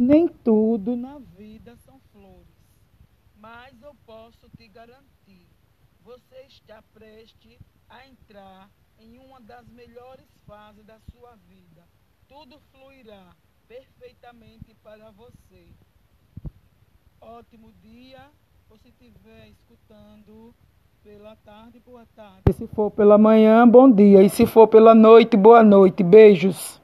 Nem tudo na vida são flores, mas eu posso te garantir: você está prestes a entrar em uma das melhores fases da sua vida. Tudo fluirá perfeitamente para você. Ótimo dia, ou se estiver escutando pela tarde, boa tarde. E se for pela manhã, bom dia. E se for pela noite, boa noite. Beijos.